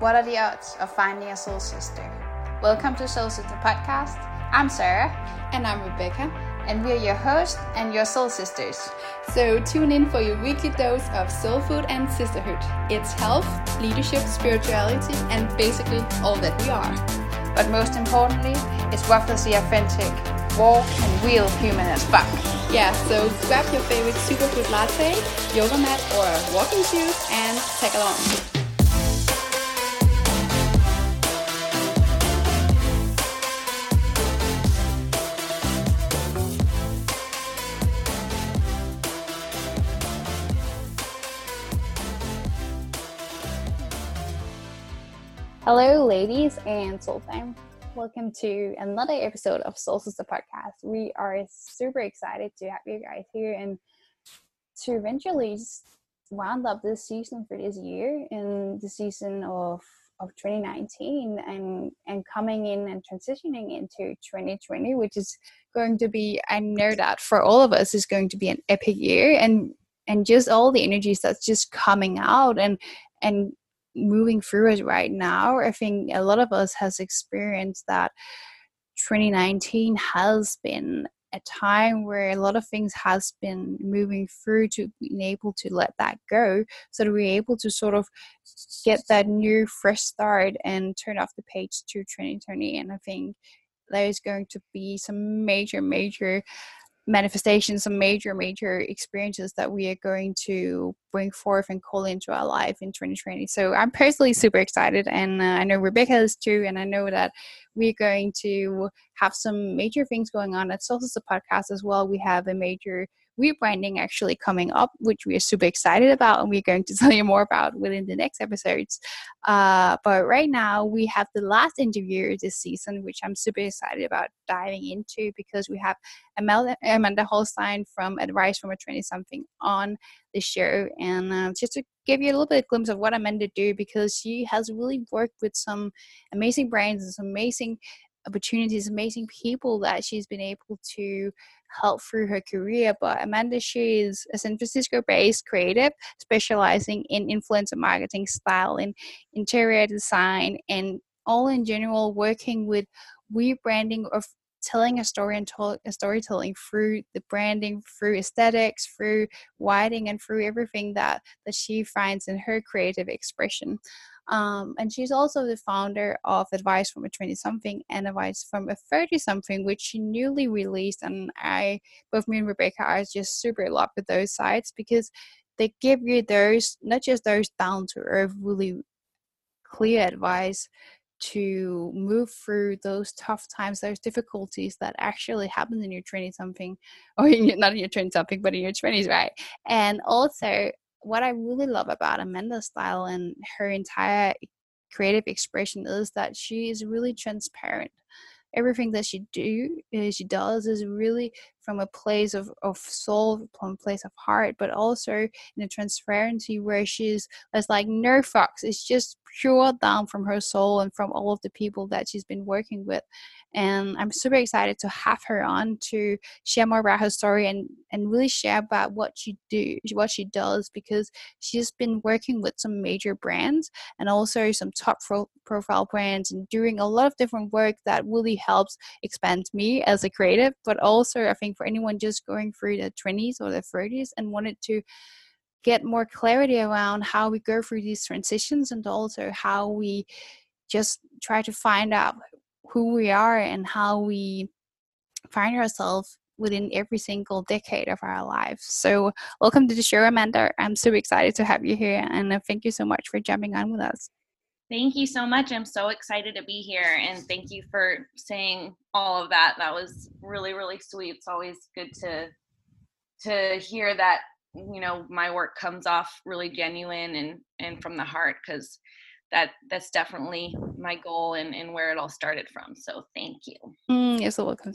What are the odds of finding a soul sister? Welcome to Soul Sister Podcast. I'm Sarah. And I'm Rebecca. And we're your hosts and your soul sisters. So tune in for your weekly dose of soul food and sisterhood. It's health, leadership, spirituality, and basically all that we are. But most importantly, it's roughly authentic, raw, and real human as fuck. Yeah, so grab your favorite superfood latte, yoga mat, or walking shoes and tag along. Hello, ladies and soul time welcome to another episode of Soul Sister Podcast. We are super excited to have you guys here and to eventually just round up this season for this year and the season of of 2019 and and coming in and transitioning into 2020 which is going to be i know that for all of us is going to be an epic year and and just all the energies that's just coming out and and moving through it right now i think a lot of us has experienced that 2019 has been a time where a lot of things has been moving through to being able to let that go so that we're able to sort of get that new fresh start and turn off the page to 2020 and i think there's going to be some major major manifestations, some major, major experiences that we are going to bring forth and call into our life in 2020. So I'm personally super excited, and uh, I know Rebecca is too, and I know that we're going to have some major things going on at Soul Sister Podcast as well. We have a major rebranding actually coming up, which we are super excited about, and we're going to tell you more about within the next episodes. Uh, but right now, we have the last interview this season, which I'm super excited about diving into because we have Amanda, Amanda Holstein from Advice from a 20 something on the show. And uh, just to give you a little bit of glimpse of what Amanda do, because she has really worked with some amazing brands and some amazing opportunities, amazing people that she's been able to help through her career. But Amanda, she is a San Francisco based creative specializing in influencer marketing style and interior design and all in general working with rebranding of telling a story and to- storytelling through the branding through aesthetics through writing and through everything that that she finds in her creative expression um, and she's also the founder of Advice from a 20 something and Advice from a 30 something, which she newly released. And I, both me and Rebecca, are just super in love with those sites because they give you those, not just those down to earth, really clear advice to move through those tough times, those difficulties that actually happen in your 20 something, or in your, not in your 20 something, but in your 20s, right? And also, what I really love about Amanda's style and her entire creative expression is that she is really transparent. Everything that she do, uh, she does, is really from a place of, of soul, from a place of heart, but also in a transparency where she's there's like no fucks. It's just pure down from her soul and from all of the people that she's been working with and i'm super excited to have her on to share more about her story and and really share about what she do what she does because she's been working with some major brands and also some top pro- profile brands and doing a lot of different work that really helps expand me as a creative but also i think for anyone just going through the 20s or the 30s and wanted to get more clarity around how we go through these transitions and also how we just try to find out who we are and how we find ourselves within every single decade of our lives. So, welcome to the show, Amanda. I'm so excited to have you here, and uh, thank you so much for jumping on with us. Thank you so much. I'm so excited to be here, and thank you for saying all of that. That was really, really sweet. It's always good to to hear that you know my work comes off really genuine and and from the heart because that that's definitely my goal and, and where it all started from. So thank you. Mm, you're so welcome.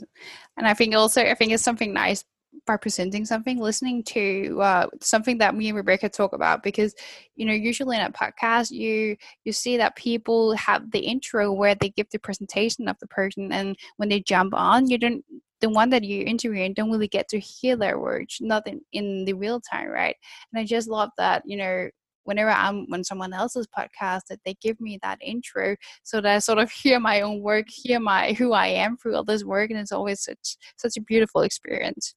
And I think also I think it's something nice by presenting something, listening to uh, something that me and Rebecca talk about because you know usually in a podcast you you see that people have the intro where they give the presentation of the person and when they jump on you don't the one that you're interviewing don't really get to hear their words not in, in the real time right and i just love that you know whenever I'm on someone else's podcast that they give me that intro so that I sort of hear my own work, hear my who I am through all this work, and it's always such such a beautiful experience.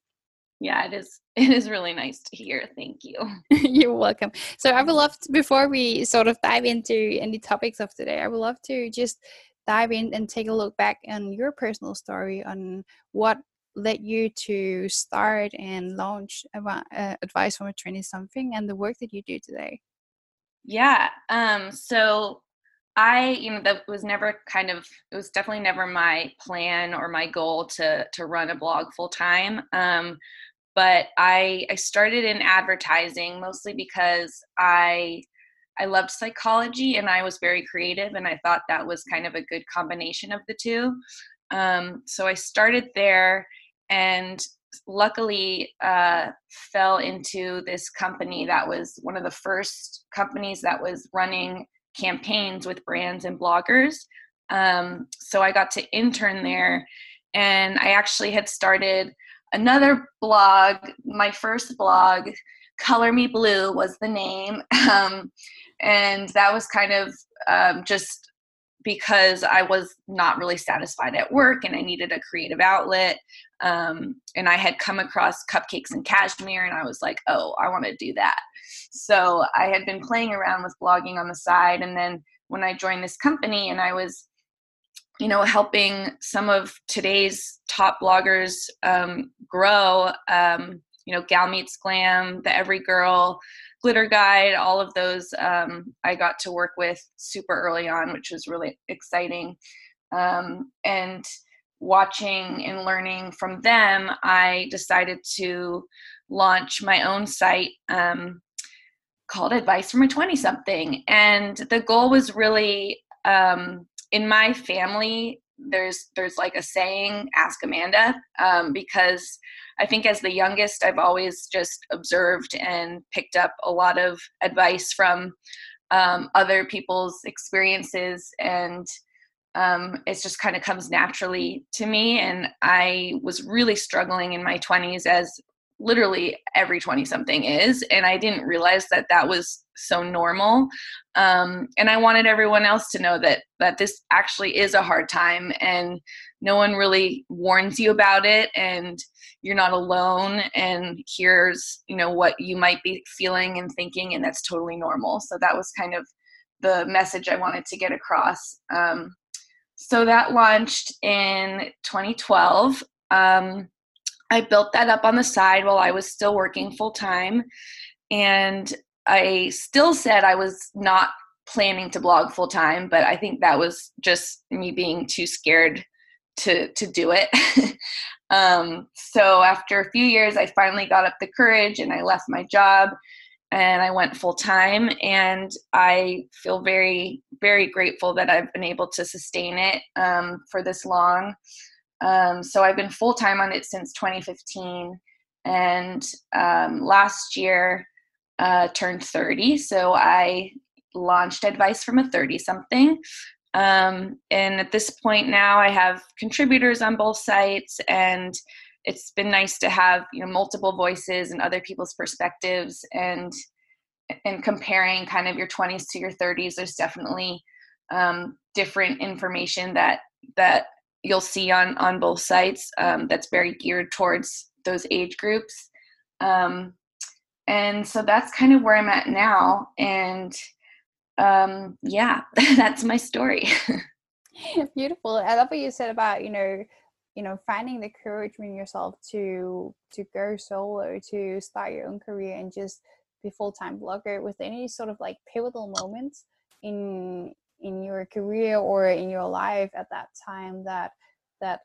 Yeah, it is. It is really nice to hear. Thank you. You're welcome. So I would love to, before we sort of dive into any topics of today, I would love to just dive in and take a look back on your personal story on what led you to start and launch uh, advice from a 20 something and the work that you do today yeah um so i you know that was never kind of it was definitely never my plan or my goal to to run a blog full time um but i i started in advertising mostly because i I loved psychology and I was very creative, and I thought that was kind of a good combination of the two. Um, so I started there, and luckily uh, fell into this company that was one of the first companies that was running campaigns with brands and bloggers. Um, so I got to intern there, and I actually had started another blog. My first blog, Color Me Blue, was the name, um, and that was kind of um, just because I was not really satisfied at work and I needed a creative outlet. Um, and I had come across cupcakes and cashmere, and I was like, oh, I want to do that. So I had been playing around with blogging on the side. And then when I joined this company and I was you know helping some of today's top bloggers um, grow um, you know gal meets glam the every girl glitter guide all of those um, i got to work with super early on which was really exciting. Um, and watching and learning from them i decided to launch my own site um, called advice from a 20 something. And the goal was really um, in my family there's there's like a saying ask amanda um, because i think as the youngest i've always just observed and picked up a lot of advice from um, other people's experiences and um, it just kind of comes naturally to me and i was really struggling in my 20s as literally every 20 something is and i didn't realize that that was so normal. Um, and i wanted everyone else to know that that this actually is a hard time and no one really warns you about it and you're not alone and here's you know what you might be feeling and thinking and that's totally normal. So that was kind of the message i wanted to get across. Um, so that launched in 2012 um, I built that up on the side while I was still working full time. And I still said I was not planning to blog full time, but I think that was just me being too scared to to do it. um, so after a few years, I finally got up the courage and I left my job and I went full time. And I feel very very grateful that I've been able to sustain it um, for this long. Um, so I've been full time on it since 2015, and um, last year uh, turned 30. So I launched Advice from a 30 something. Um, and at this point now, I have contributors on both sites, and it's been nice to have you know multiple voices and other people's perspectives, and and comparing kind of your 20s to your 30s. There's definitely um, different information that that you'll see on on both sites um, that's very geared towards those age groups. Um, and so that's kind of where i'm at now and um, yeah that's my story. Beautiful i love what you said about you know you know finding the courage in yourself to to go solo to start your own career and just be full-time blogger with any sort of like pivotal moments in in your career or in your life at that time that that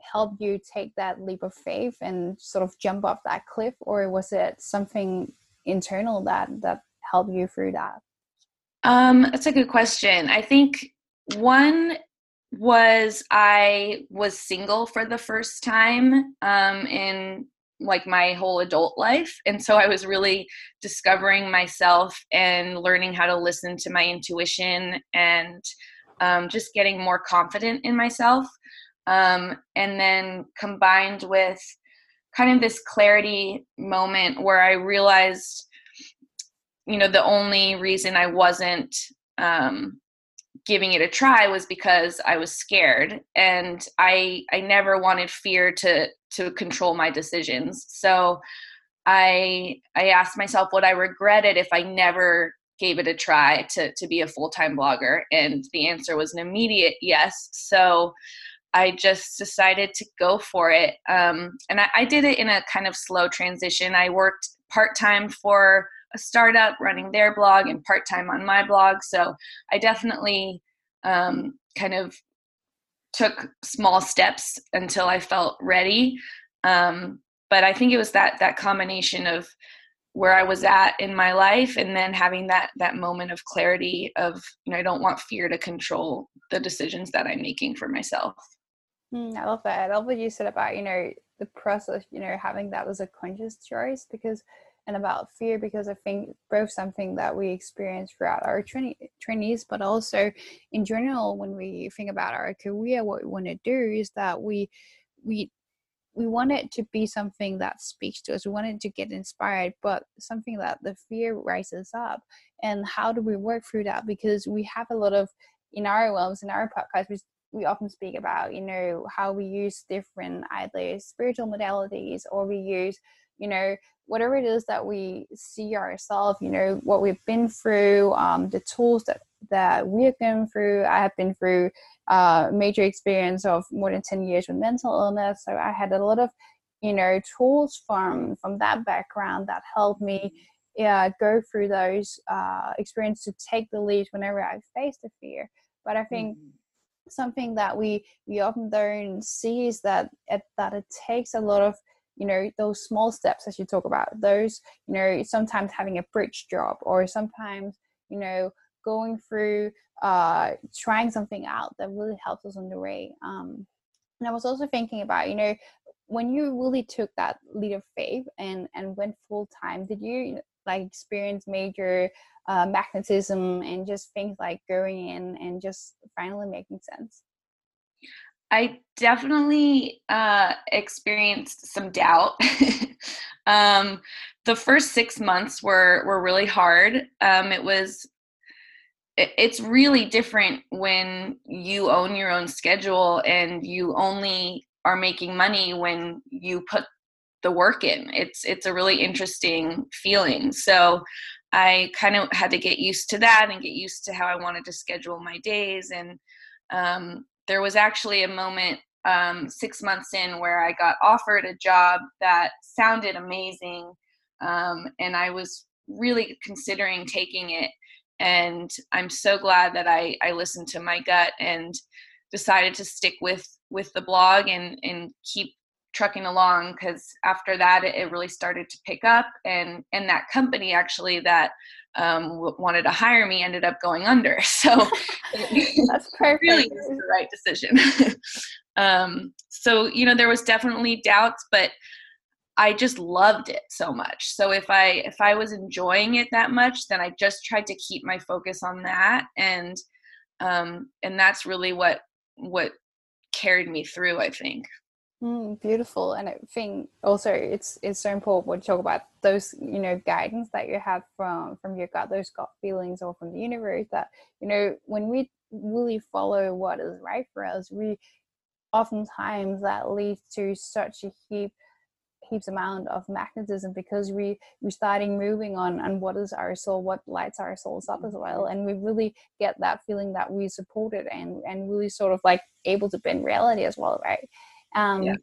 helped you take that leap of faith and sort of jump off that cliff? Or was it something internal that that helped you through that? Um that's a good question. I think one was i was single for the first time um in like my whole adult life. And so I was really discovering myself and learning how to listen to my intuition and um, just getting more confident in myself. Um, and then combined with kind of this clarity moment where I realized you know the only reason i wasn't um, giving it a try was because i was scared and i i never wanted fear to to control my decisions so i i asked myself would i regret it if i never gave it a try to to be a full-time blogger and the answer was an immediate yes so I just decided to go for it. Um, and I, I, did it in a kind of slow transition. I worked part time for a startup running their blog and part time on my blog. So I definitely um, kind of took small steps until I felt ready. Um, but I think it was that that combination of where I was at in my life and then having that that moment of clarity of you know I don't want fear to control the decisions that I'm making for myself. Mm, I love that. I love what you said about you know the process, you know, having that as a conscious choice because and about fear because I think both something that we experience throughout our trainee, trainees, but also in general when we think about our career, what we want to do is that we we we want it to be something that speaks to us. We want it to get inspired, but something that the fear rises up. And how do we work through that? Because we have a lot of in our realms, in our podcast, we we often speak about, you know, how we use different either spiritual modalities or we use, you know, whatever it is that we see ourselves, you know, what we've been through, um, the tools that that we have been through. I have been through uh, major experience of more than 10 years with mental illness. So I had a lot of, you know, tools from from that background that helped me yeah, go through those uh, experiences to take the lead whenever I faced a fear. But I think mm-hmm something that we we often don't see is that it, that it takes a lot of you know those small steps as you talk about those you know sometimes having a bridge job or sometimes you know going through uh trying something out that really helps us on the way um and i was also thinking about you know when you really took that lead of faith and and went full time did you like experience major uh, magnetism and just things like going in and just finally making sense? I definitely uh, experienced some doubt. um, the first six months were were really hard. Um, it was it, it's really different when you own your own schedule and you only are making money when you put the work in. It's it's a really interesting feeling. So I kind of had to get used to that and get used to how I wanted to schedule my days. And um, there was actually a moment um, six months in where I got offered a job that sounded amazing. Um, and I was really considering taking it. And I'm so glad that I, I listened to my gut and decided to stick with with the blog and and keep trucking along because after that it, really started to pick up and and that company actually that um, w- wanted to hire me ended up going under. So that's perfect really was the right decision. Um, so you know there was definitely doubts but i just loved it so much. So if i if i was enjoying it that much then i just tried to keep my focus on that and um and that's really what what carried me through i think Mm, beautiful, and I think also it's it's so important when you talk about those you know guidance that you have from from your gut, those gut feelings, or from the universe. That you know when we really follow what is right for us, we oftentimes that leads to such a heap heaps amount of magnetism because we we're starting moving on and what is our soul what lights our souls up as well. And we really get that feeling that we supported and and really sort of like able to bend reality as well right um, yeah.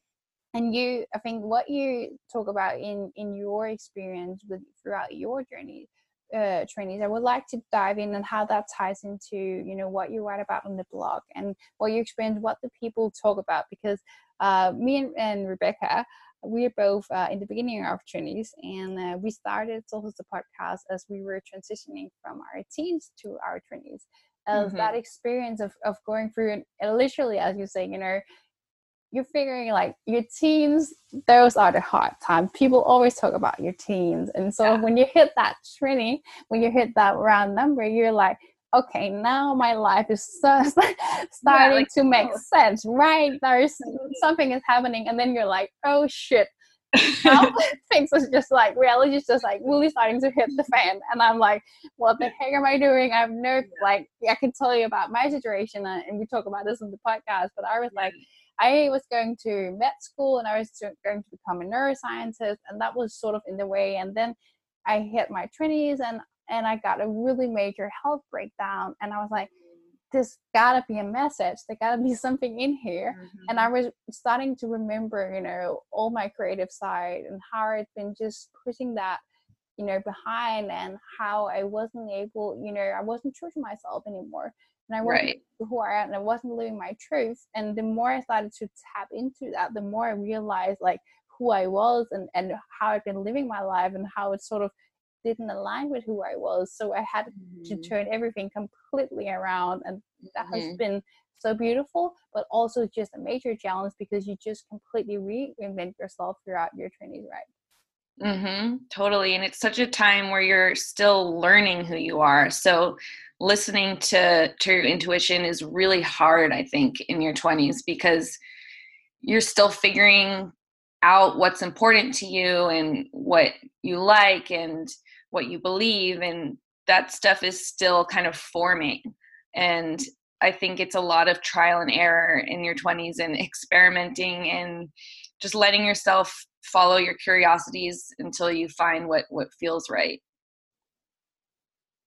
And you, I think, what you talk about in in your experience with throughout your journey, uh, trainees, I would like to dive in and how that ties into you know what you write about on the blog and what you experience, what the people talk about. Because uh, me and, and Rebecca, we're both uh, in the beginning of trainees, and uh, we started also the podcast as we were transitioning from our teens to our trainees. Mm-hmm. that experience of, of going through and, literally, as you say, you know, you're figuring like your teens those are the hard times. People always talk about your teens. And so yeah. when you hit that training when you hit that round number you're like okay now my life is so starting yeah, like, to make oh. sense right? There's something is happening and then you're like oh shit. Things was just like reality is just like really starting to hit the fan. And i'm like what the heck am i doing? I have no like i can tell you about my situation uh, and we talk about this in the podcast but i was like i was going to med school and i was going to become a neuroscientist and that was sort of in the way and then i hit my 20s and and i got a really major health breakdown and i was like there's gotta be a message there gotta be something in here mm-hmm. and i mm-hmm. was starting to remember you know all my creative side and how i'd been just pushing that you know behind and how i wasn't able you know i wasn't true to myself anymore and i wasn't right. who i am and i wasn't living my truth and the more i started to tap into that the more i realized like who i was and and how i've been living my life and how it sort of didn't align with who I was. So I had mm-hmm. to turn everything completely around. And that mm-hmm. has been so beautiful, but also just a major challenge because you just completely reinvent yourself throughout your 20s, right? Mm-hmm. Totally. And it's such a time where you're still learning who you are. So listening to, to your intuition is really hard, I think, in your 20s because you're still figuring out what's important to you and what you like and what you believe and that stuff is still kind of forming. And i think it's a lot of trial and error in your 20s and experimenting and just letting yourself follow your curiosities until you find what what feels right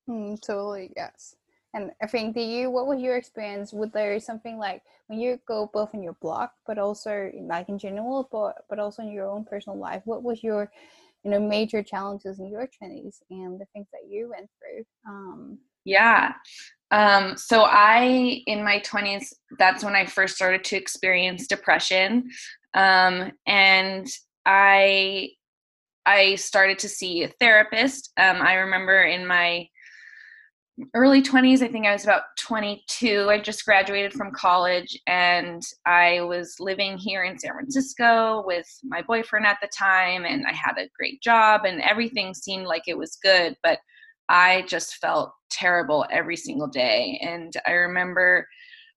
mm, totally yes. And i think do you what was your experience? With there something like when you go both in your blog but also like in general but but also in your own personal life what was your you know major challenges in your 20s and the things that you went through? Um, yeah. Um, so i in my 20s that's when i first started to experience depression um, and i i started to see a therapist. Um, i remember in my early 20s. I think I was about 22. I just graduated from college and I was living here in San Francisco with my boyfriend at the time. And I had a great job and everything seemed like it was good. But I just felt terrible every single day. And I remember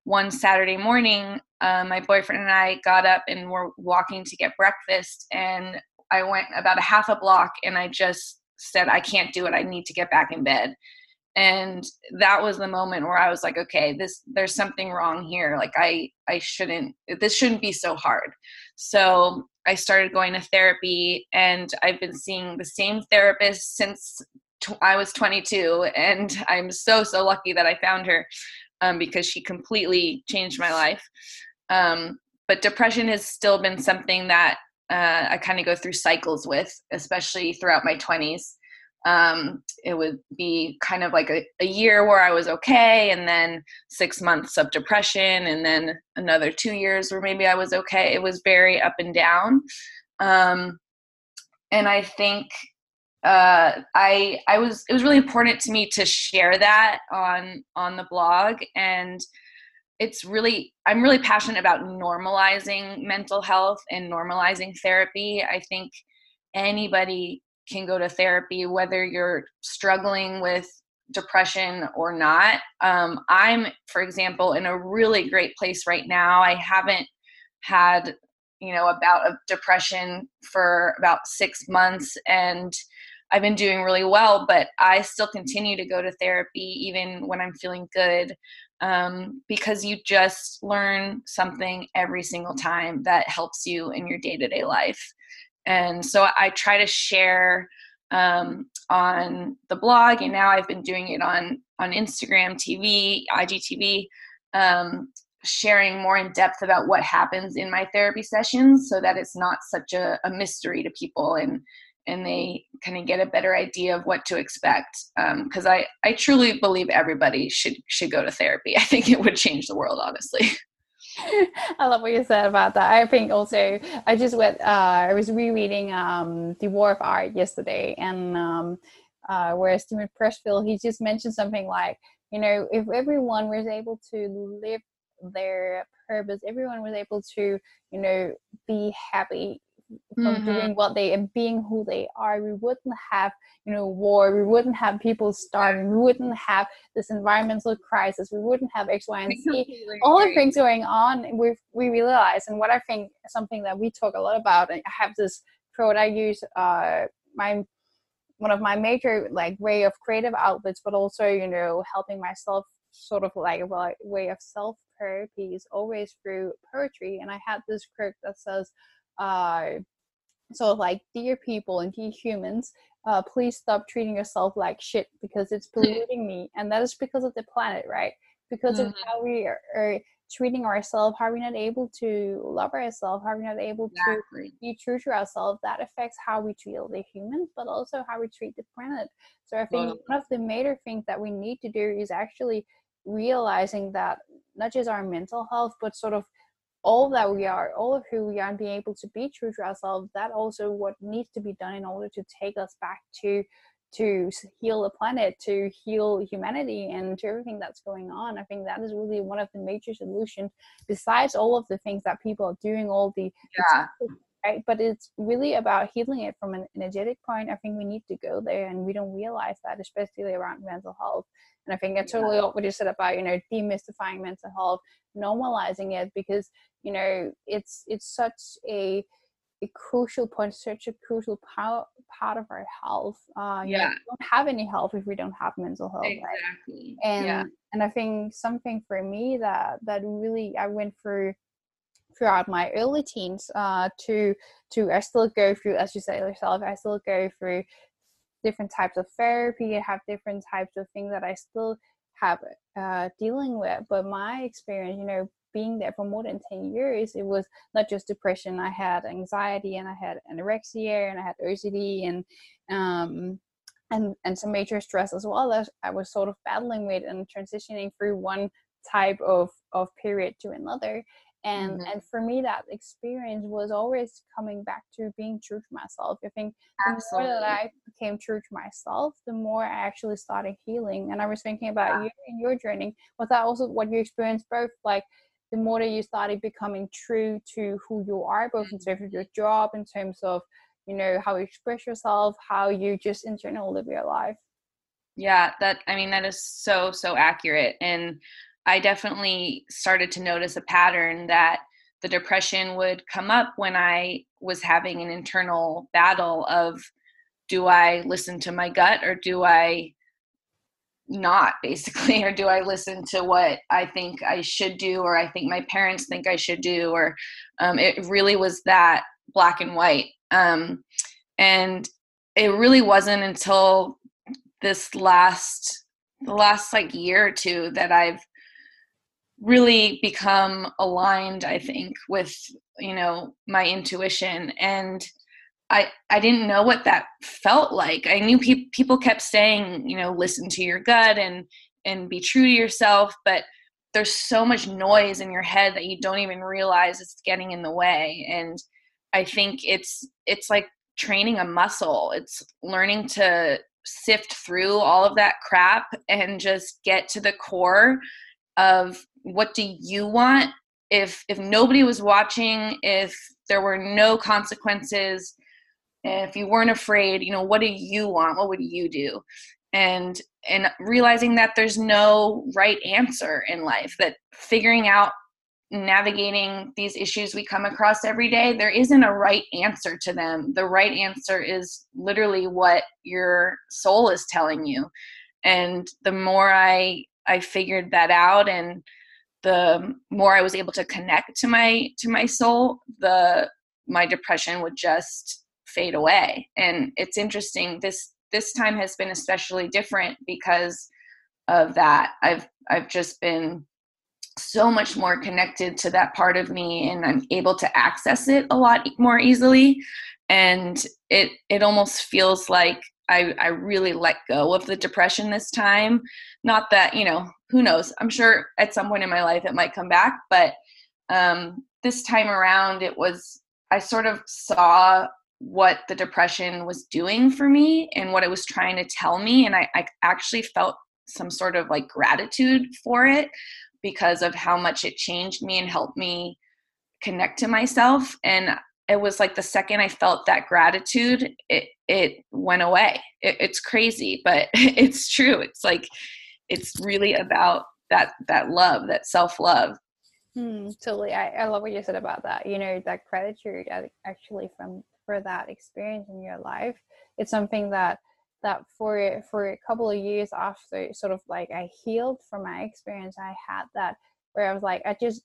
one Saturday morning, uh, my boyfriend and I got up and were walking to get breakfast. And I went about a half a block and I just said, I can't do it. I need to get back in bed and that was the moment where i was like okay this there's something wrong here. Like i i shouldn't this shouldn't be so hard. So i started going to therapy and i've been seeing the same therapist since t- i was 22 and i'm so so lucky that i found her um, because she completely changed my life. Um, but depression has still been something that uh, i kind of go through cycles with especially throughout my 20s um, it would be kind of like a, a year where I was okay, and then six months of depression, and then another two years where maybe I was okay. It was very up and down. Um, and I think uh, I I was it was really important to me to share that on on the blog and it's really I'm really passionate about normalizing mental health and normalizing therapy. I think anybody can go to therapy, whether you're struggling with depression or not. Um, I'm, for example, in a really great place right now. I haven't had, you know, about of depression for about six months and I've been doing really well, but I still continue to go to therapy even when I'm feeling good um, because you just learn something every single time that helps you in your day to day life and so i try to share um, on the blog and now i've been doing it on on instagram tv igtv um, sharing more in depth about what happens in my therapy sessions so that it's not such a, a mystery to people and and they kind of get a better idea of what to expect because um, I, I truly believe everybody should should go to therapy. I think it would change the world honestly I love what you said about that. I think also I just went. Uh, I was rereading um, the War of Art yesterday, and um, uh, where Steven Pressfield he just mentioned something like, you know, if everyone was able to live their purpose, everyone was able to, you know, be happy from mm-hmm. doing what they and being who they are. We wouldn't have you know war. We wouldn't have people starving. We wouldn't have this environmental crisis. We wouldn't have x y and z. all the things going on we we realize and what i think something that we talk a lot about and i have this what I use uh my one of my major like way of creative outlets, but also you know helping myself sort of like a way of self therapy is always through poetry. And I had this quote that says, uh, so like dear people and dear humans, uh, please stop treating yourself like shit because it's polluting me, and that is because of the planet, right? Because mm-hmm. of how we are, are treating ourselves, how we're not able to love ourselves, how we're not able exactly. to be true to ourselves, that affects how we treat the humans, but also how we treat the planet. So I think well, one of the major things that we need to do is actually realizing that not just our mental health, but sort of all that we are, all of who we are, and being able to be true to ourselves, that also what needs to be done in order to take us back to to heal the planet, to heal humanity, and to everything that's going on. I think that is really one of the major solutions, besides all of the things that people are doing, all the yeah. right? But it's really about healing it from an energetic point. I think we need to go there, and we don't realize that, especially around mental health. And I think I totally yeah. what you said about you know demystifying mental health, normalizing it because you know it's it's such a a crucial point, such a crucial power, part of our health. Uh, yeah, know, we don't have any health if we don't have mental health. Exactly. Right? And yeah. and I think something for me that that really I went through throughout my early teens uh, to to I still go through as you say yourself I still go through different types of therapy. I have different types of things that I still have uh, dealing with. But my experience, you know, being there for more than 10 years, it was not just depression. I had anxiety and I had anorexia and I had OCD and, um, and, and some major stress as well that I was sort of battling with and transitioning through one type of, of period to another and mm-hmm. and for me that experience was always coming back to being true to myself i think Absolutely. the more that i became true to myself the more i actually started healing and i was thinking about yeah. you in your journey was that also what you experienced both like the more that you started becoming true to who you are both in terms of your mm-hmm. job in terms of you know how you express yourself how you just in general live your life yeah that i mean that is so so accurate and I definitely started to notice a pattern that the depression would come up when I was having an internal battle of do I listen to my gut or do I not basically? Or do I listen to what I think I should do or I think my parents think I should do? Or um, it really was that black and white. Um, and it really wasn't until this last the last like year or two that I've really become aligned i think with you know my intuition and i i didn't know what that felt like. I knew pe- people kept saying you know listen to your gut and and be true to yourself but there's so much noise in your head that you don't even realize it's getting in the way and i think it's it's like training a muscle. It's learning to sift through all of that crap and just get to the core of what do you want? If if nobody was watching if there were no consequences if you weren't afraid you know what do you want? What would you do? And and realizing that there's no right answer in life that figuring out navigating these issues we come across every day there isn't a right answer to them. The right answer is literally what your soul is telling you. And the more i i figured that out and the more I was able to connect to my to my soul, the my depression would just fade away. And it's interesting this this time has been especially different because of that. I've I've just been so much more connected to that part of me and I'm able to access it a lot more easily and it it almost feels like I, I really let go of the depression this time. Not that, you know, who knows? I'm sure at some point in my life it might come back, but um, this time around it was, I sort of saw what the depression was doing for me and what it was trying to tell me. And I, I actually felt some sort of like gratitude for it because of how much it changed me and helped me connect to myself. And it was like the second I felt that gratitude, it it went away. It, it's crazy, but it's true. It's like it's really about that that love, that self love. Hmm, totally. I, I love what you said about that. You know, that gratitude actually from for that experience in your life it's something that that for for a couple of years after sort of like i healed from my experience i had that where i was like i just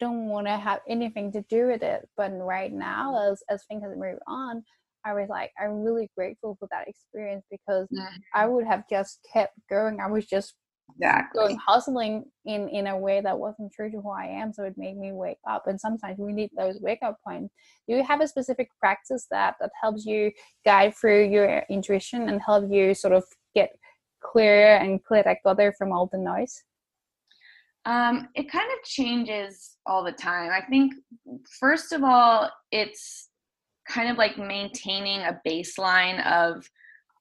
don't want to have anything to do with it but right now as as things have moved on I was like, I'm really grateful for that experience because mm-hmm. I would have just kept going. I was just exactly. going hustling in in a way that wasn't true to who I am. So it made me wake up. And sometimes we need those wake up points. Do you have a specific practice that that helps you guide through your intuition and help you sort of get clearer and clear that clutter from all the noise? Um, it kind of changes all the time. I think first of all, it's kind of like maintaining a baseline of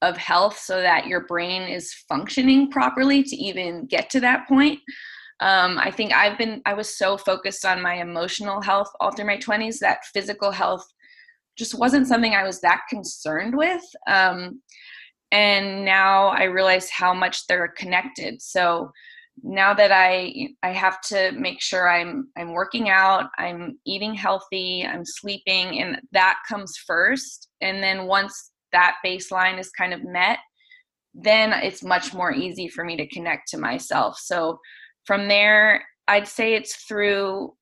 of health so that your brain is functioning properly to even get to that point. Um, i think i've been i was so focused on my emotional health all through my 20s that physical health just wasn't something i was that concerned with. Um, and now i realize how much they're connected. So now that I I have to make sure I'm I'm working out, I'm eating healthy, I'm sleeping and that comes first and then once that baseline is kind of met, then it's much more easy for me to connect to myself. So from there, I'd say it's through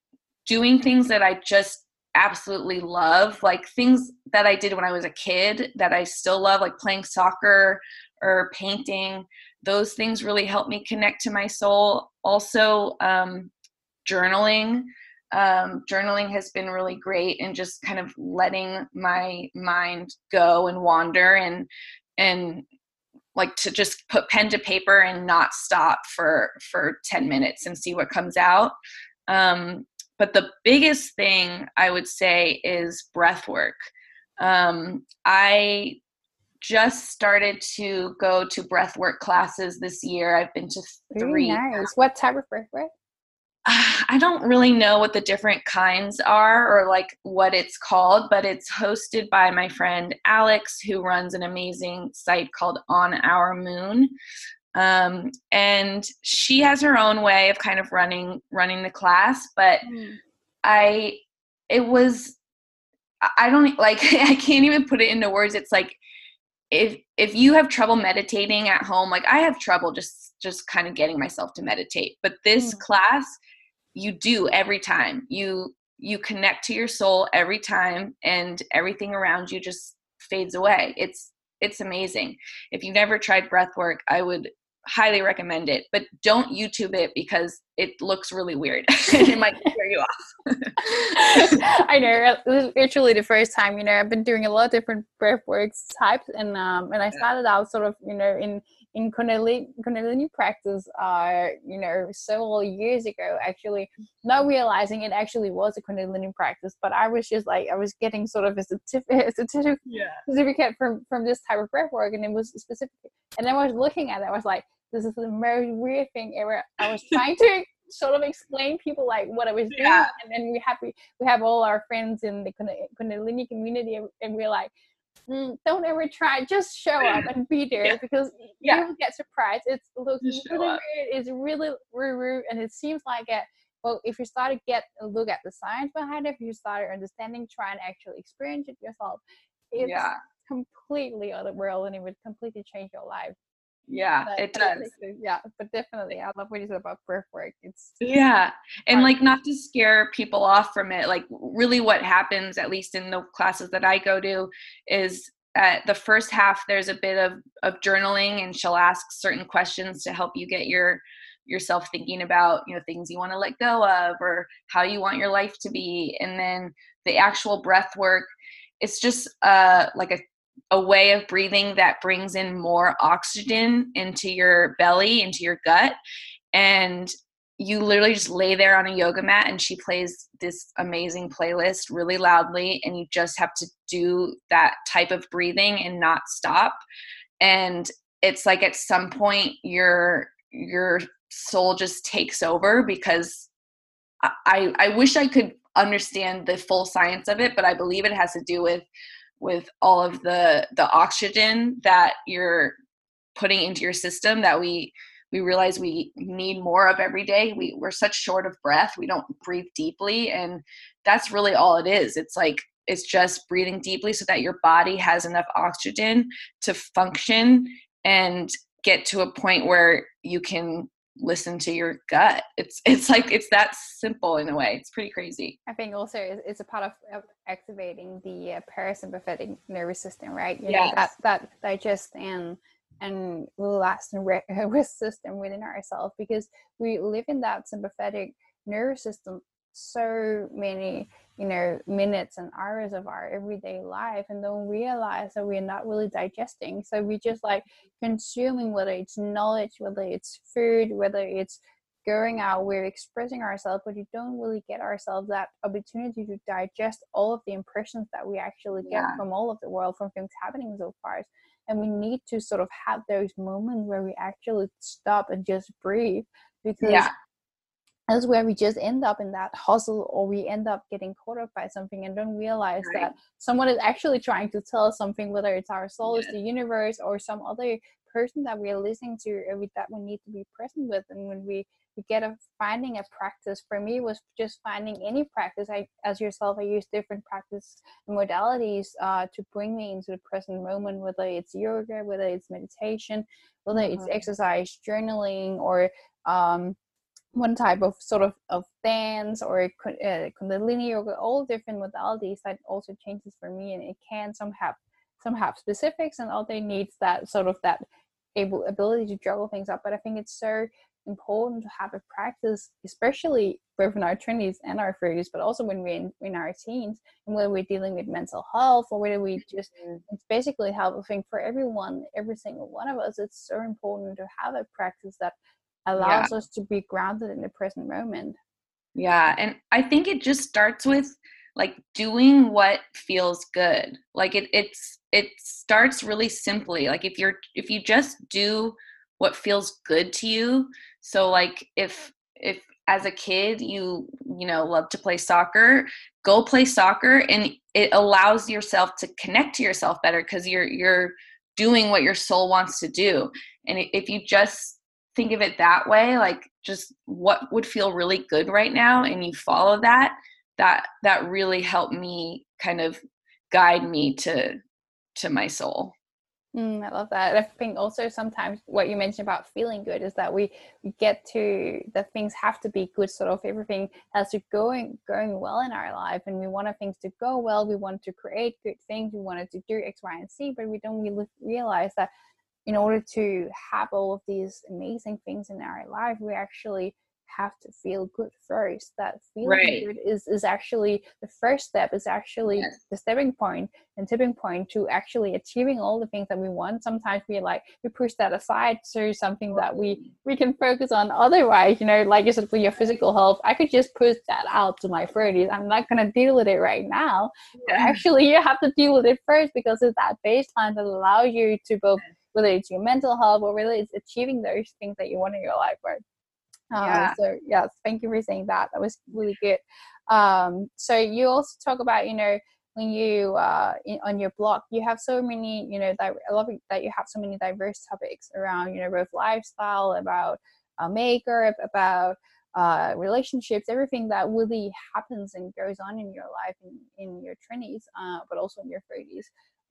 doing things that I just absolutely love, like things that I did when I was a kid that I still love, like playing soccer or painting those things really help me connect to my soul. Also um, journaling um, journaling has been really great and just kind of letting my mind go and wander and and like to just put pen to paper and not stop for for 10 minutes and see what comes out. Um, but the biggest thing i would say is breath work. Um, i just started to go to breathwork classes this year. I've been to three. Very nice. What type of breathwork? I don't really know what the different kinds are or like what it's called, but it's hosted by my friend Alex, who runs an amazing site called On Our Moon. Um, and she has her own way of kind of running running the class, but mm. I it was I don't like I can't even put it into words. It's like if if you have trouble meditating at home like i have trouble just just kind of getting myself to meditate but this mm. class you do every time. You you connect to your soul every time and everything around you just fades away. It's it's amazing. If you've never tried breath work i would highly recommend it but don't youtube it because it looks really weird. And it might scare you off. I know this is literally the first time you know i've been doing a lot of different breath works types and um and i started out sort of you know in in kundalini, kundalini practice uh you know several years ago actually not realizing it actually was a kundalini practice but i was just like i was getting sort of a certificate, a certificate, yeah. from from this type of breath work and it was specific and then i was looking at it i was like this is the most weird thing ever. I was trying to sort of explain people like what I was doing, yeah. and then we have we, we have all our friends in the Kundalini community, and we're like, Mm, don't ever try, just show up and be there yeah. because yeah. you will get surprised. It's looks really weird, it's really rude, and it seems like it. Well, if you start to get a look at the science behind it, if you start understanding, try and actually experience it yourself, it's yeah. completely other world, and it would completely change your life yeah but it does. yeah but definitely i love what you said about breath work it's yeah and like not to scare people off from it like really what happens at least in the classes that i go to is at the first half there's a bit of of journaling and she'll ask certain questions to help you get your yourself thinking about you know things you want to let go of or how you want your life to be and then the actual breath work it's just uh like a a way of breathing that brings in more oxygen into your belly, into your gut. And you literally just lay there on a yoga mat and she plays this amazing playlist really loudly and you just have to do that type of breathing and not stop and it's like at some point your your soul just takes over because i i wish i could understand the full science of it but i believe it has to do with with all of the the oxygen that you're putting into your system that we we realize we need more of every day. We we're such short of breath. We don't breathe deeply and that's really all it is. It's like it's just breathing deeply so that your body has enough oxygen to function and get to a point where you can listen to your gut. It's it's like it's that simple in a way. It's pretty crazy. I think also it's a part of, of activating the uh, parasympathetic nervous system right? You yes. that that digest and and relax and re- system within ourselves because we live in that sympathetic nervous system so many you know minutes and hours of our everyday life and don't realize that we're not really digesting. So we're just like consuming whether it's knowledge whether it's food whether it's going out we're expressing ourselves but you don't really get ourselves that opportunity to digest all of the impressions that we actually get yeah. from all of the world from things happening so far. And we need to sort of have those moments where we actually stop and just breathe because yeah that's where we just end up in that hustle or we end up getting caught up by something and don't realize right. that someone is actually trying to tell us something whether it's our soul yes. the universe or some other person that we're listening to or that we need to be present with and when we we get a finding a practice for me was just finding any practice i as yourself i use different practice modalities uh, to bring me into the present moment whether it's yoga whether it's meditation whether mm-hmm. it's exercise journaling or um, one type of sort of, of dance or uh, kundalini yoga all different modalities that also changes for me and it can some have some have specifics and all other needs that sort of that able ability to juggle things up but i think it's so important to have a practice especially both in our 20s and our 30s but also when we're in, in our teens and whether we're dealing with mental health or whether we just mm-hmm. it's basically helping for everyone every single one of us it's so important to have a practice that allows yeah. us to be grounded in the present moment. Yeah and i think it just starts with like doing what feels good. Like it it's it starts really simply like if you're if you just do what feels good to you so like if if as a kid you you know love to play soccer go play soccer and it allows yourself to connect to yourself better because you're you're doing what your soul wants to do. And if you just think of it that way like just what would feel really good right now and you follow that that that really helped me kind of guide me to to my soul. Mm, i love that. I think also sometimes what you mentioned about feeling good is that we, get to that things have to be good sort of everything has to going going well in our life and we want things to go well we want to create good things we wanted to do x y and z but we don't really realize that in order to have all of these amazing things in our life, we actually have to feel good first. That feeling right. good is, is actually the first step, is actually yes. the stepping point and tipping point to actually achieving all the things that we want. Sometimes we like we push that aside to something that we we can focus on otherwise, you know, like you said for your physical health, I could just push that out to my 30s. I'm not gonna deal with it right now. Yeah. actually you have to deal with it first because it's that baseline that allows you to both whether it's your mental health or whether it's achieving those things that you want in your life right? Um, yeah. so yes thank you for saying that. That was really good. Um, so you also talk about you know when you uh, in, on your blog you have so many you know that i love that you have so many diverse topics around you know both lifestyle about uh, makeup about uh, relationships everything that really happens and goes on in your life in, in your 20s uh, but also in your 30s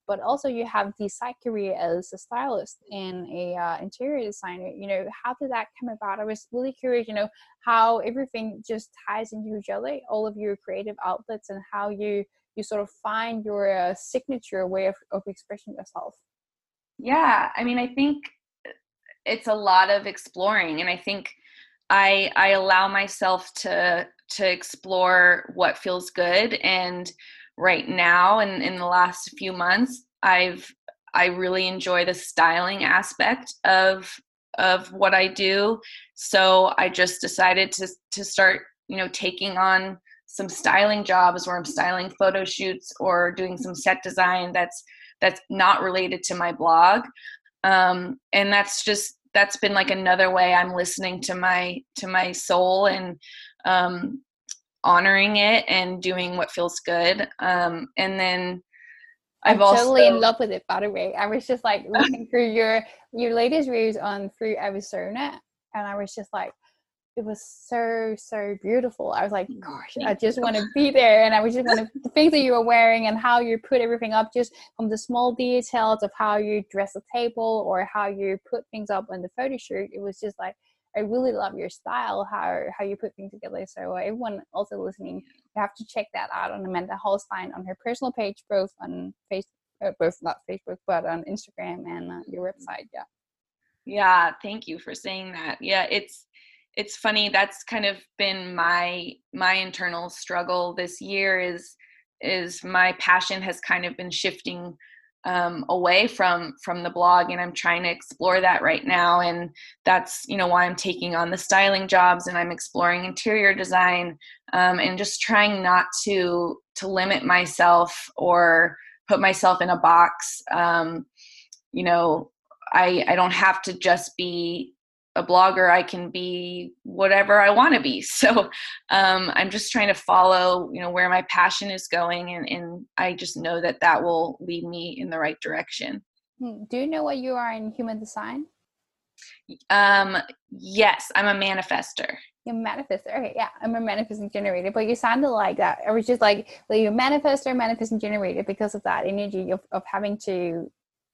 but also you have the side career as a stylist and a uh, interior designer you know how did that come about? I was really curious you know how everything just ties into each other all of your creative outlets and how you you sort of find your uh, signature way of, of expressing yourself. Yeah i mean i think it's a lot of exploring and i think i i allow myself to to explore what feels good and right now and in the last few months i've i really enjoy the styling aspect of of what i do. So i just decided to to start you know taking on some styling jobs where i'm styling photo shoots or doing some set design that's that's not related to my blog. Um, and that's just that's been like another way i'm listening to my to my soul and um, honoring it and doing what feels good. Um, and then I've I'm also totally in love with it. By the way, I was just like looking through your your latest views on Through Arizona, and I was just like, it was so so beautiful i was like Mm, gosh i just want to be there and i was just want to the things that you were wearing and how you put everything up just from the small details of how you dress a table or how you put things up on the photo shoot it was just like i really love your style how how you put things together so everyone also listening you have to check that out on amanda holstein on her personal page both on facebook uh, both not facebook but on instagram and uh, your website yeah Yeah, thank you for saying that. Yeah, it's it's funny that's kind of been my my internal struggle this year is is my passion has kind of been shifting um, away from from the blog and i'm trying to explore that right now and that's you know why i'm taking on the styling jobs and i'm exploring interior design um, and just trying not to to limit myself or put myself in a box um, you know I, I don't have to just be a blogger. I can be whatever I want to be. So um, I'm just trying to follow, you know, where my passion is going, and, and I just know that that will lead me in the right direction. Hmm, do you know what you are in human design Um, yes, I'm a manifester. You're a manifestor. Okay, yeah, I'm a manifesting generator, but you sounded like that. I was just like, well, you're a manifestor, manifesting generator because of that energy of, of having to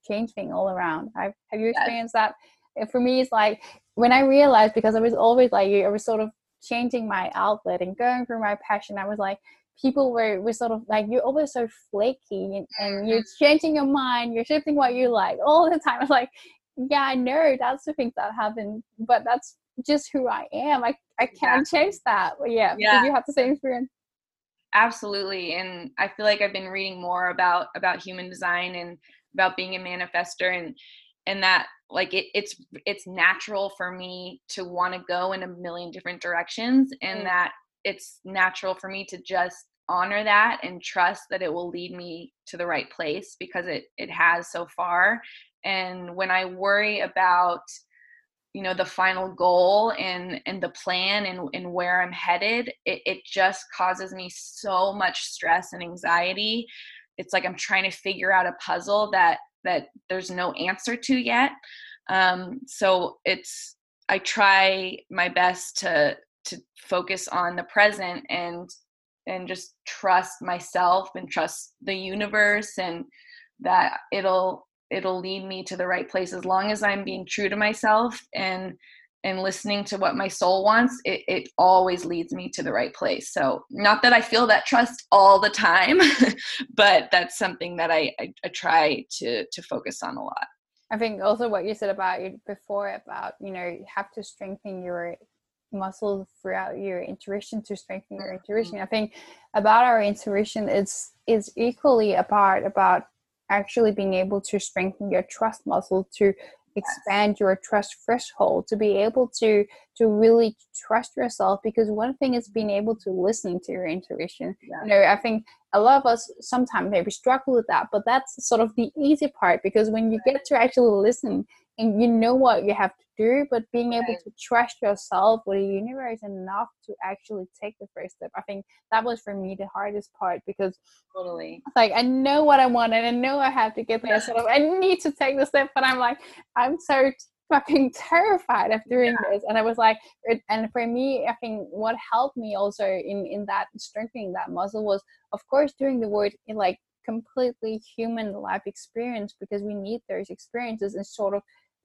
change things all around. I've, have you Yes. experienced that? Uh, For me, it's like when I realized because I was always like you, I was sort of changing my outlet and going through my passion. I was like, people were, were sort of like, you're always so flaky and, and you're mm-hmm. changing your mind, you're shifting what you like all the time. I was like, yeah, I know that's the things that happen, but that's just who I am. I, I can't change that. But yeah, Yeah. did you have the same experience? absolutely and i feel like i've been reading more about about human design and about being a manifester and and that like it, it's it's natural for me to want to go in a million different directions and Mm. that it's natural for me to just honor that and trust that it will lead me to the right place because it it has so far and when i worry about you know the final goal and and the plan and and where i'm headed it, it just causes me so much stress and anxiety it's like i'm trying to figure out a puzzle that that there's no answer to yet. Um so it's i try my best to to focus on the present and and just trust myself and trust the universe and that it'll it'll lead me to the right place as long as i'm being true to myself and and listening to what my soul wants it, it always leads me to the right place. So not that i feel that trust all the time but that's something that I, I i try to to focus on a lot. I think also what you said about it before about you know you have to strengthen your muscles throughout your intuition to strengthen your mm-hmm. intuition. I think about our intuition it's is equally a part about actually being able to strengthen your trust muscle to expand your trust threshold to be able to to really trust yourself because one thing is being able to listen to your intuition Yeah. you know i think a lot of us sometimes maybe struggle with that but that's sort of the easy part because when you get to actually listen you know what you have to do but being able Right. to trust yourself with the universe enough to actually take the first step i think that was for me the hardest part because totally like I know what I want and I know I have to get there. Sort of, I need to take the step, but I'm like, I'm so fucking terrified of doing this. And I was like, it, and for me, I think what helped me also in in that strengthening that muscle was, of course, doing the word in like completely human life experience because we need those experiences and sort of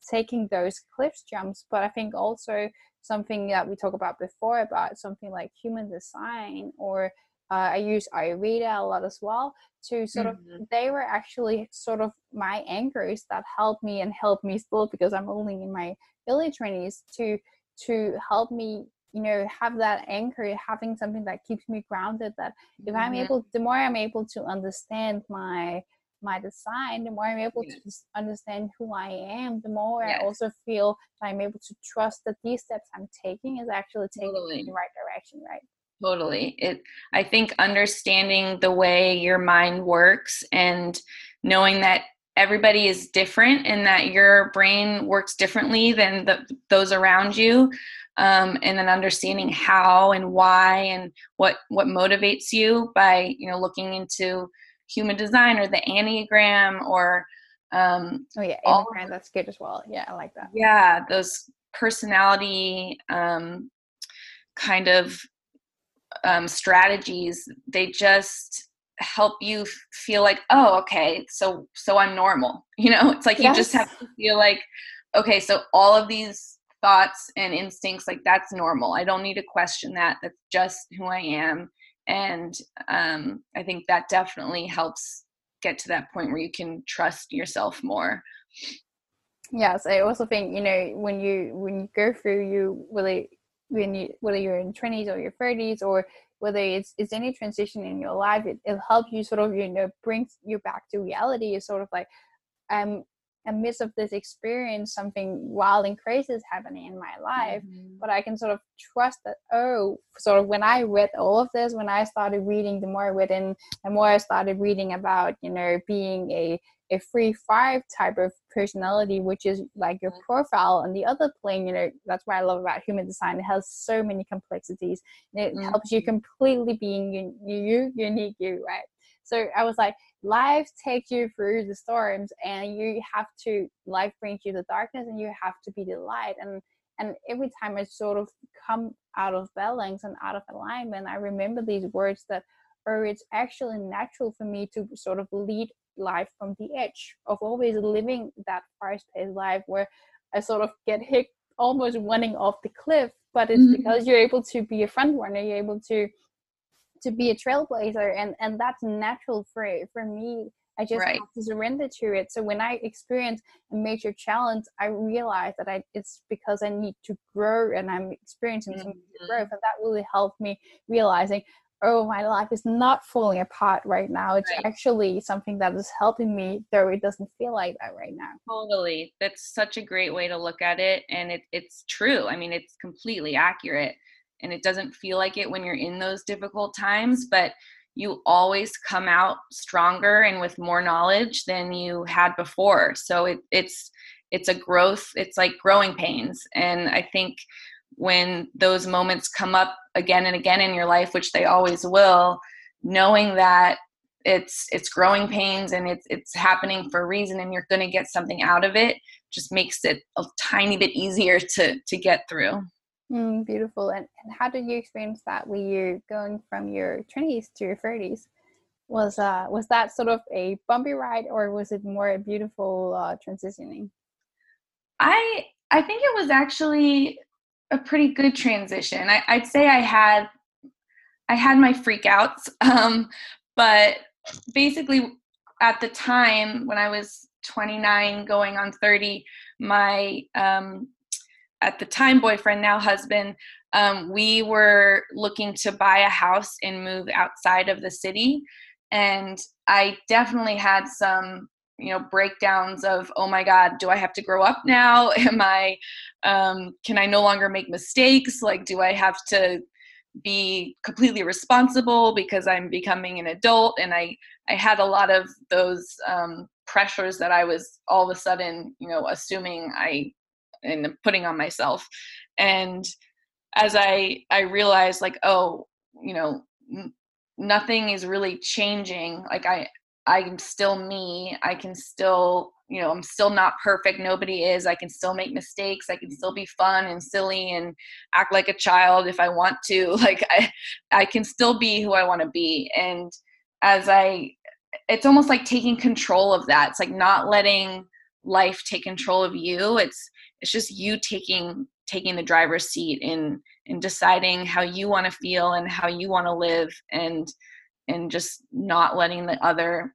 taking those cliff jumps. But I think also something that we talked about before about something like human design or uh, I use Ayurveda a lot as well to sort of Mhm. they were actually sort of my anchors that helped me and helped me still because I'm only in my early twenties to to help me you know have that anchor having something that keeps me grounded that if I'm Mhm. able the more I'm able to understand my my design the more I'm able Yes. to understand who I am the more Yes. I also feel that I'm able to trust that these steps I'm taking is actually taking me Totally. in the right direction right Totally. It I think understanding the way your mind works and knowing that everybody is different and that your brain works differently than the, those around you um, and then understanding how and why and what what motivates you by you know looking into human design or the enneagram or um, oh yeah all- Enneagram, that's good as well. Yeah I like that. Yeah those personality um kind of um, strategies they just help you feel like oh okay so so i'm normal you know? It's like yes. you just have to feel like okay so all of these thoughts and instincts like that's normal. I don't need to question that. That's just who i am and um, i think that definitely helps get to that point where you can trust yourself more. Yes i also think you know when you when you go through you really when you whether you're in 20s or your 30s or whether it's it's any transition in your life it, it'll help you sort of you know bring you back to reality. Is sort of like um amidst of this experience something wild and crazy is happening in my life mm-hmm. but i can sort of trust that oh sort of when i read all of this when i started reading the more i read in the more i started reading about you know being a a free five type of personality which is like your mm-hmm. profile on the other plane you know that's what i love about human design it has so many complexities and it mm-hmm. helps you completely being you, you unique you right so i was like life takes you through the storms and you have to life brings you the darkness and you have to be the light and and every time i sort of come out of balance and out of alignment i remember these words that or oh, it's actually natural for me to sort of lead life from the edge of always living that fast-paced life where i sort of get hit almost running off the cliff but it's mm-hmm. because you're able to be a front runner you're able to to be a trailblazer and and that's natural for for me. I just right. have to surrender to it. So when i experience a major challenge i realize that i it's because i need to grow and i'm experiencing mm-hmm. some growth and that really helped me realizing oh my life is not falling apart right now. It's right. actually something that is helping me though it doesn't feel like that right now. Totally. That's such a great way to look at it and it, it's true. I mean it's completely accurate and it doesn't feel like it when you're in those difficult times but you always come out stronger and with more knowledge than you had before. So it, it's it's a growth it's like growing pains. And i think when those moments come up again and again in your life which they always will knowing that it's it's growing pains and it's it's happening for a reason and you're going to get something out of it just makes it a tiny bit easier to to get through Mm, beautiful. And, and how did you experience that? Were you going from your 20s to your 30s? Was uh was that sort of a bumpy ride, or was it more a beautiful uh, transitioning? I I think it was actually a pretty good transition. I, I'd say I had I had my freakouts, um, but basically at the time when I was 29, going on 30, my um, at the time boyfriend, now husband, um, we were looking to buy a house and move outside of the city. And I definitely had some, you know, breakdowns of, oh my God, do I have to grow up now? Am I, um, can I no longer make mistakes? Like, do I have to be completely responsible because I'm becoming an adult? And I, I had a lot of those um, pressures that I was all of a sudden, you know, assuming I and putting on myself. And as i i realized like oh you know nothing is really changing like i i'm still me i can still you know i'm still not perfect nobody is i can still make mistakes i can still be fun and silly and act like a child if i want to like i i can still be who i want to be. And as i it's almost like taking control of that it's like not letting life take control of you it's it's just you taking taking the driver's seat in in deciding how you want to feel and how you want to live and and just not letting the other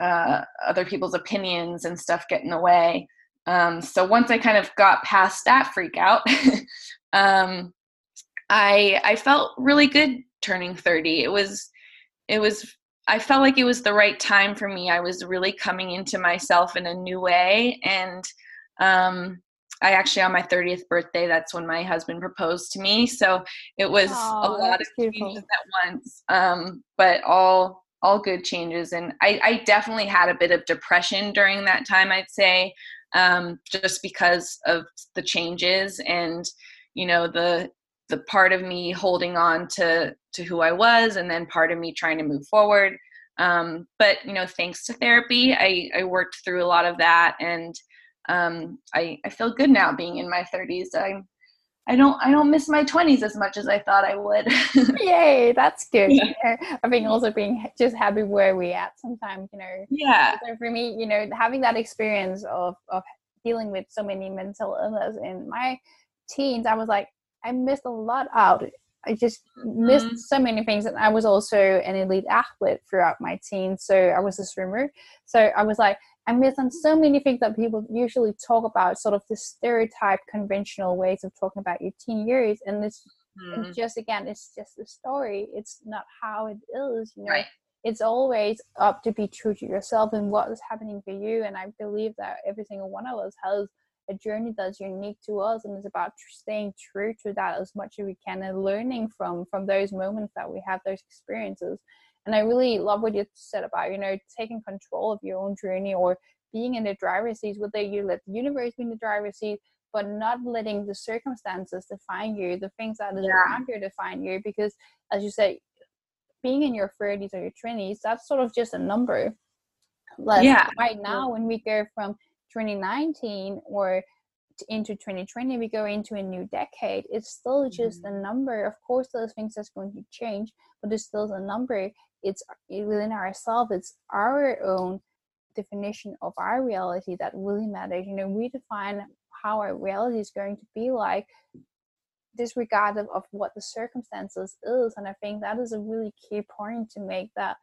uh, other people's opinions and stuff get in the way. Um, so once i kind of got past that freak out um, i i felt really good turning 30 it was it was i felt like it was the right time for me. I was really coming into myself in a new way and um, I actually on my 30th birthday, that's when my husband proposed to me. So it was oh, a lot of beautiful. changes at once. Um, but all all good changes. And I, I, definitely had a bit of depression during that time, I'd say, um, just because of the changes and, you know, the the part of me holding on to to who I was and then part of me trying to move forward. Um, but you know, thanks to therapy, I, I worked through a lot of that and um, I, I feel good now being in my 30s. I'm I don't I don't miss my 20s as much as I thought I would. Yay, that's good. Yeah. I think also being just happy where we at sometimes, you know. Yeah. So for me, you know, having that experience of of dealing with so many mental illness in my teens, I was like, I missed a lot out. I just missed mm-hmm. so many things, and I was also an elite athlete throughout my teens. So I was a swimmer. So I was like, I missed on so many things that people usually talk about, sort of the stereotype, conventional ways of talking about your teen years, and this mm-hmm. just again, it's just a story. It's not how it is, you know. Right. It's always up to be true to yourself and what is happening for you. And I believe that every single one of us has a journey that's unique to us and it's about staying true to that as much as we can and learning from from those moments that we have those experiences and i really love what you said about you know taking control of your own journey or being in the driver's seat whether you let the universe be in the driver's seat but not letting the circumstances define you the things that is yeah. around you define you because as you say being in your 30s or your 20s that's sort of just a number like yeah. right now when we go from 2019 or into 2020 we go into a new decade it's still just mm-hmm. a number of course those things that's going to change but it's still a number it's eh, within ourselves it's our own definition of our reality that really matters you know we define how our reality is going to be like disregarded of what the circumstances is and i think that is a really key point to make that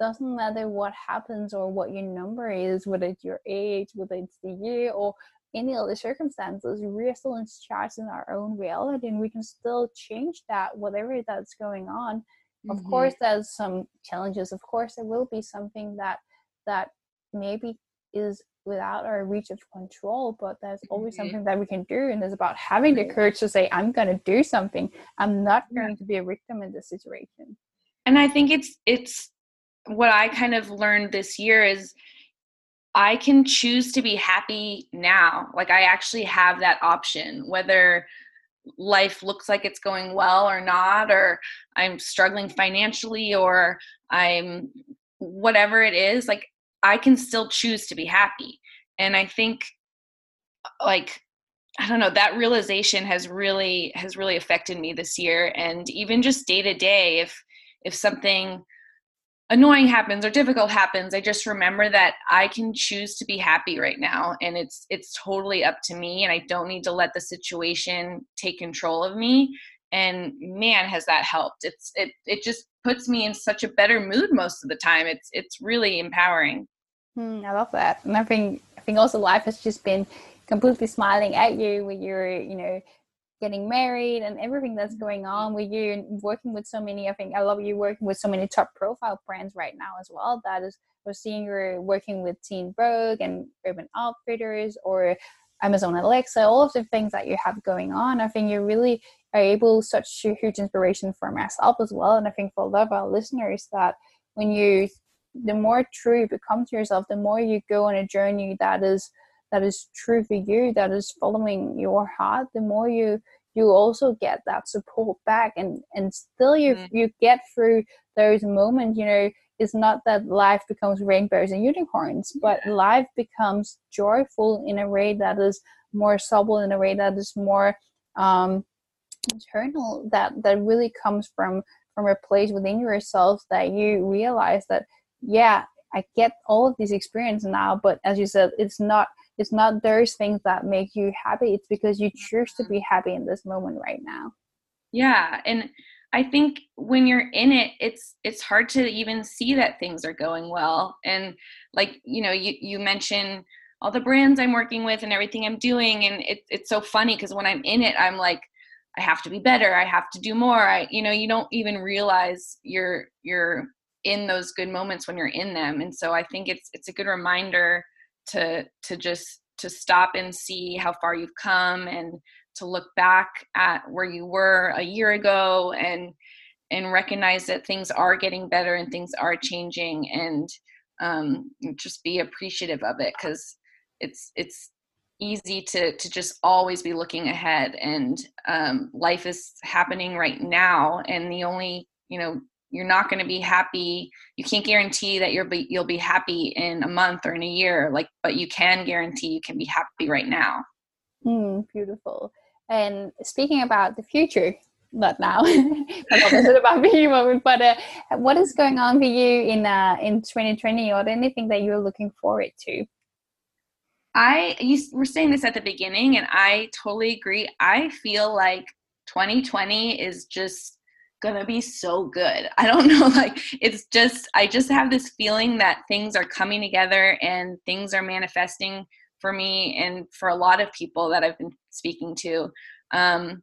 doesn't matter what happens or what your number is, whether it's your age, whether it's the year, or any other circumstances, we're still in charge in our own reality and we can still change that, whatever that's going on. Mm-hmm. Of course, there's some challenges. Of course, there will be something that that maybe is without our reach of control, but there's always mm-hmm. something that we can do. And it's about having the courage to say, I'm going to do something. I'm not going to be a victim in this situation. And I think it's it's what I kind of learned this year is I can choose to be happy now. Like I actually have that option, whether life looks like it's going well or not, or I'm struggling financially, or I'm whatever it is, like I can still choose to be happy. And I think like I don't know, that realization has really has really affected me this year. And even just day to day, if if something annoying happens or difficult happens i just remember that i can choose to be happy right now and it's it's totally up to me and i don't need to let the situation take control of me and man has that helped. It's it it just puts me in such a better mood most of the time. It's it's really empowering. Mm, i love that and i think i think also life has just been completely smiling at you when you're you know getting married and everything that's mm-hmm. going on with you and working with so many i think i love you working with so many top profile brands right now as well. That is we're seeing you're working with teen vogue and urban outfitters or amazon alexa all of the things that you have going on. I think you really are able such a huge inspiration for myself as well. And i think for a lot of our listeners that when you the more true you become to yourself the more you go on a journey that is that is true for you that is following your heart the more you you also get that support back and and still you mm. you get through those moments you know it's not that life becomes rainbows and unicorns but yeah. life becomes joyful in a way that is more subtle in a way that is more um internal that that really comes from from a place within yourself that you realize that yeah i get all of these experience now but as you said it's not it's not those things that make you happy it's because you choose to be happy in this moment right now. Yeah and i think when you're in it it's it's hard to even see that things are going well and like you know you you mentioned all the brands i'm working with and everything i'm doing and it, it's so funny because when i'm in it i'm like i have to be better i have to do more i you know you don't even realize you're you're in those good moments when you're in them and so i think it's it's a good reminder to to just to stop and see how far you've come and to look back at where you were a year ago and and recognize that things are getting better and things are changing and um, just be appreciative of it because it's it's easy to to just always be looking ahead and um, life is happening right now and the only you know you're not going to be happy you can't guarantee that you'll be you'll be happy in a month or in a year like but you can guarantee you can be happy right now mm, beautiful And speaking about the future, not now, not about the moment, but uh, what is going on for you in uh, in 2020 or anything that you're looking forward to? I you were saying this at the beginning, and I totally agree. I feel like 2020 is just gonna be so good. I don't know, like it's just I just have this feeling that things are coming together and things are manifesting for me and for a lot of people that I've been speaking to. Um,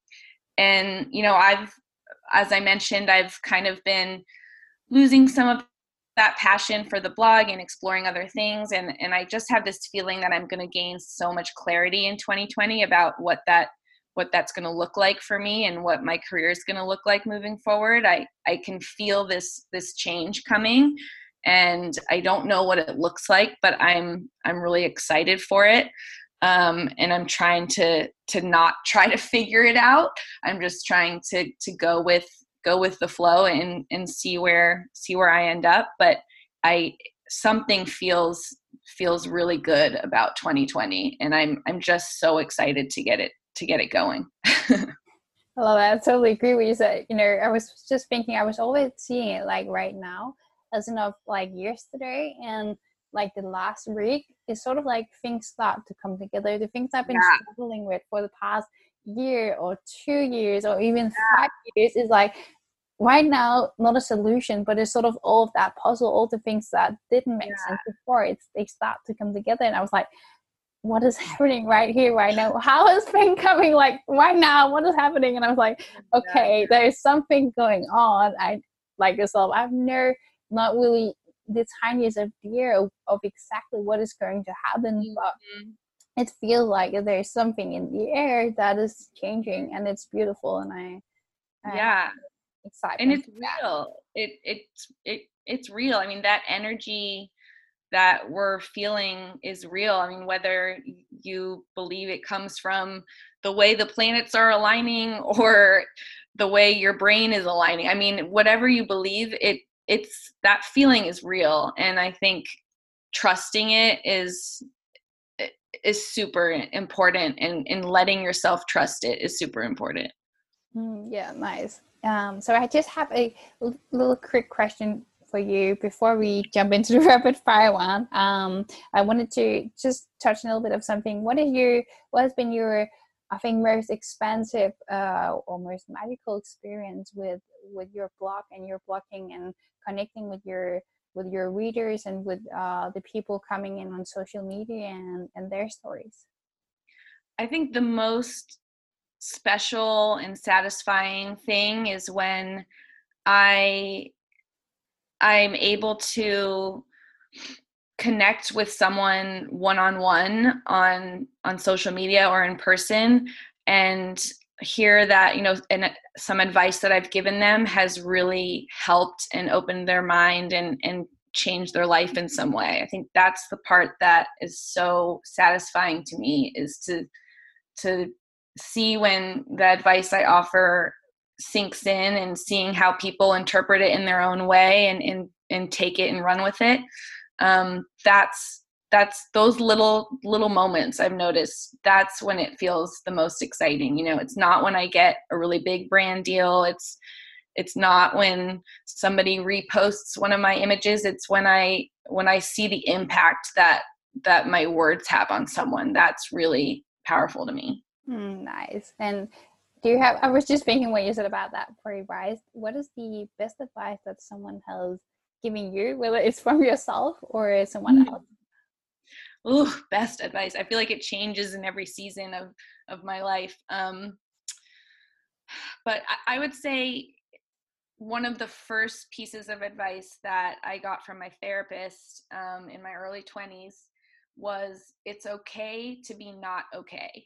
and you know, I've as I mentioned, I've kind of been losing some of that passion for the blog and exploring other things and and I just have this feeling that I'm going to gain so much clarity in 2020 about what that what that's going to look like for me and what my career is going to look like moving forward. I I can feel this this change coming and I don't know what it looks like, but I'm I'm really excited for it. Um, and I'm trying to to not try to figure it out. I'm just trying to to go with go with the flow and and see where see where I end up. But I something feels feels really good about 2020 and I'm I'm just so excited to get it to get it going. I love that. I totally agree with you said. You know, I was just thinking I was always seeing it like right now, as in of like yesterday and like the last week. It's sort of like things start to come together. The things I've been yeah. struggling with for the past year or two years or even yeah. five years is like right now not a solution but it's sort of all of that puzzle all the things that didn't make yeah. sense before it's they start to come together and i was like what is happening right here right now? How is spring coming like right now? What is happening? And i was like okay there is something going on. I like yourself i've never not really the tiniest idea of, of exactly what is going to happen mm-hmm. but it feels like there's something in the air that is changing and it's beautiful and i, I yeah. Excited and it's real. It it's it it's real. I mean that energy that we're feeling is real. I mean, whether you believe it comes from the way the planets are aligning or the way your brain is aligning. I mean, whatever you believe, it it's that feeling is real and I think trusting it is is super important and and letting yourself trust it is super important. Mm, yeah, nice. Um, so I just have a little quick question for you before we jump into the rapid fire one. Um, I wanted to just touch a little bit of something. What is your what has been your I think most expensive uh, or most magical experience with with your blog and your blogging and connecting with your with your readers and with uh, the people coming in on social media and, and their stories? I think the most special and satisfying thing is when I I'm able to connect with someone one on one on on social media or in person and hear that you know and some advice that I've given them has really helped and opened their mind and and changed their life in some way. I think that's the part that is so satisfying to me is to to see when the advice I offer sinks in and seeing how people interpret it in their own way and and, and take it and run with it. Um, that's that's those little little moments i've noticed that's when it feels the most exciting. You know it's not when i get a really big brand deal. It's it's not when somebody reposts one of my images. It's when i when i see the impact that that my words have on someone. That's really powerful to me. Mm, nice. And do you have i was just thinking what you said about that for advice what is the best advice that someone has given you whether it's from yourself or someone mm. else? Oh best advice. I feel like it changes in every season of of my life um but I, I would say one of the first pieces of advice that i got from my therapist um, in my early 20s was it's okay to be not okay.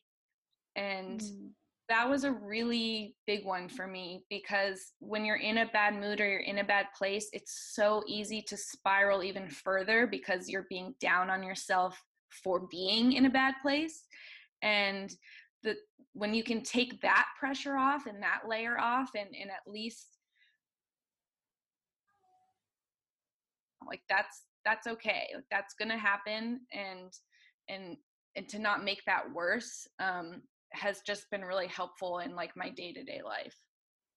And mm that was a really big one for me because when you're in a bad mood or you're in a bad place, it's so easy to spiral even further because you're being down on yourself for being in a bad place. And the when you can take that pressure off and that layer off and, and at least like that's that's okay. Like that's gonna happen and and and to not make that worse um has just been really helpful in like my day-to-day life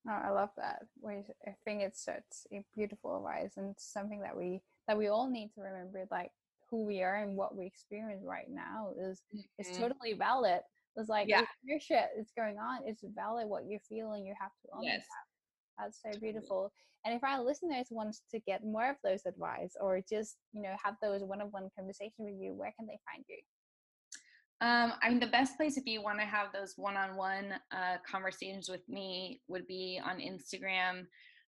oh, i love that i think it's such a beautiful advice and something that we that we all need to remember like who we are and what we experience right now is mm-hmm. is totally valid it's like yeah. your shit is going on it's valid what you're feeling you have to own yes. that that's so beautiful. And if our listeners want to get more of those advice or just, you know, have those one-on-one conversations with you, where can they find you? Um, I mean, the best place if you want to have those one-on-one uh, conversations with me would be on Instagram.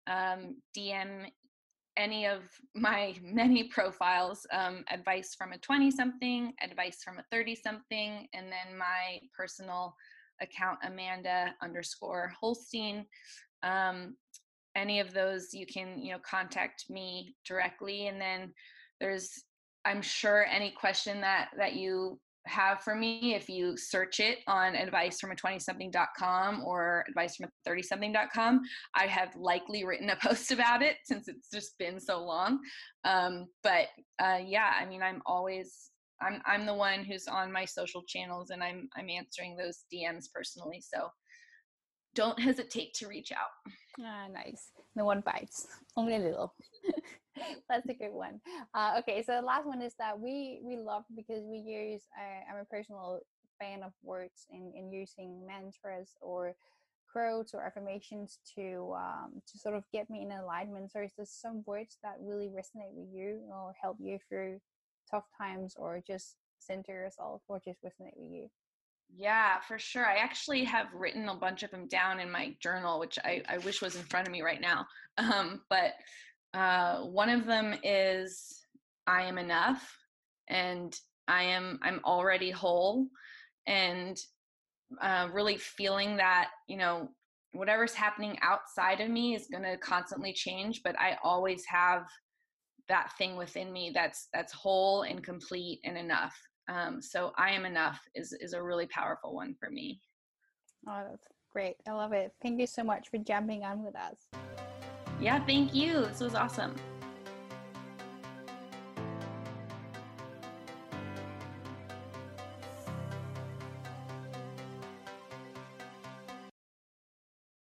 Um, DM any of my many profiles um, advice from a 20 something advice from a 30 something and then my personal account amanda underscore holstein um, any of those you can you know contact me directly and then there's i'm sure any question that that you have for me if you search it on advice from a 20 something.com or advice from a 30 something.com i have likely written a post about it since it's just been so long um, but uh, yeah i mean i'm always i'm i'm the one who's on my social channels and i'm i'm answering those dms personally so don't hesitate to reach out. Ah, nice. No one bites, only a little. That's a good one. Uh, okay, so the last one is that we we love because we use. Uh, I'm a personal fan of words in in using mantras or quotes or affirmations to um, to sort of get me in alignment. So is there some words that really resonate with you or help you through tough times or just center yourself or just resonate with you? Yeah, for sure. I actually have written a bunch of them down in my journal, which I, I wish was in front of me right now. Um, but uh, one of them is I am enough and I am I'm already whole and uh, really feeling that, you know, whatever's happening outside of me is going to constantly change, but I always have that thing within me that's that's whole and complete and enough um, so I am enough is is a really powerful one for me. Oh, that's great. I love it. Thank you so much for jumping on with us. Yeah, thank you. This was awesome.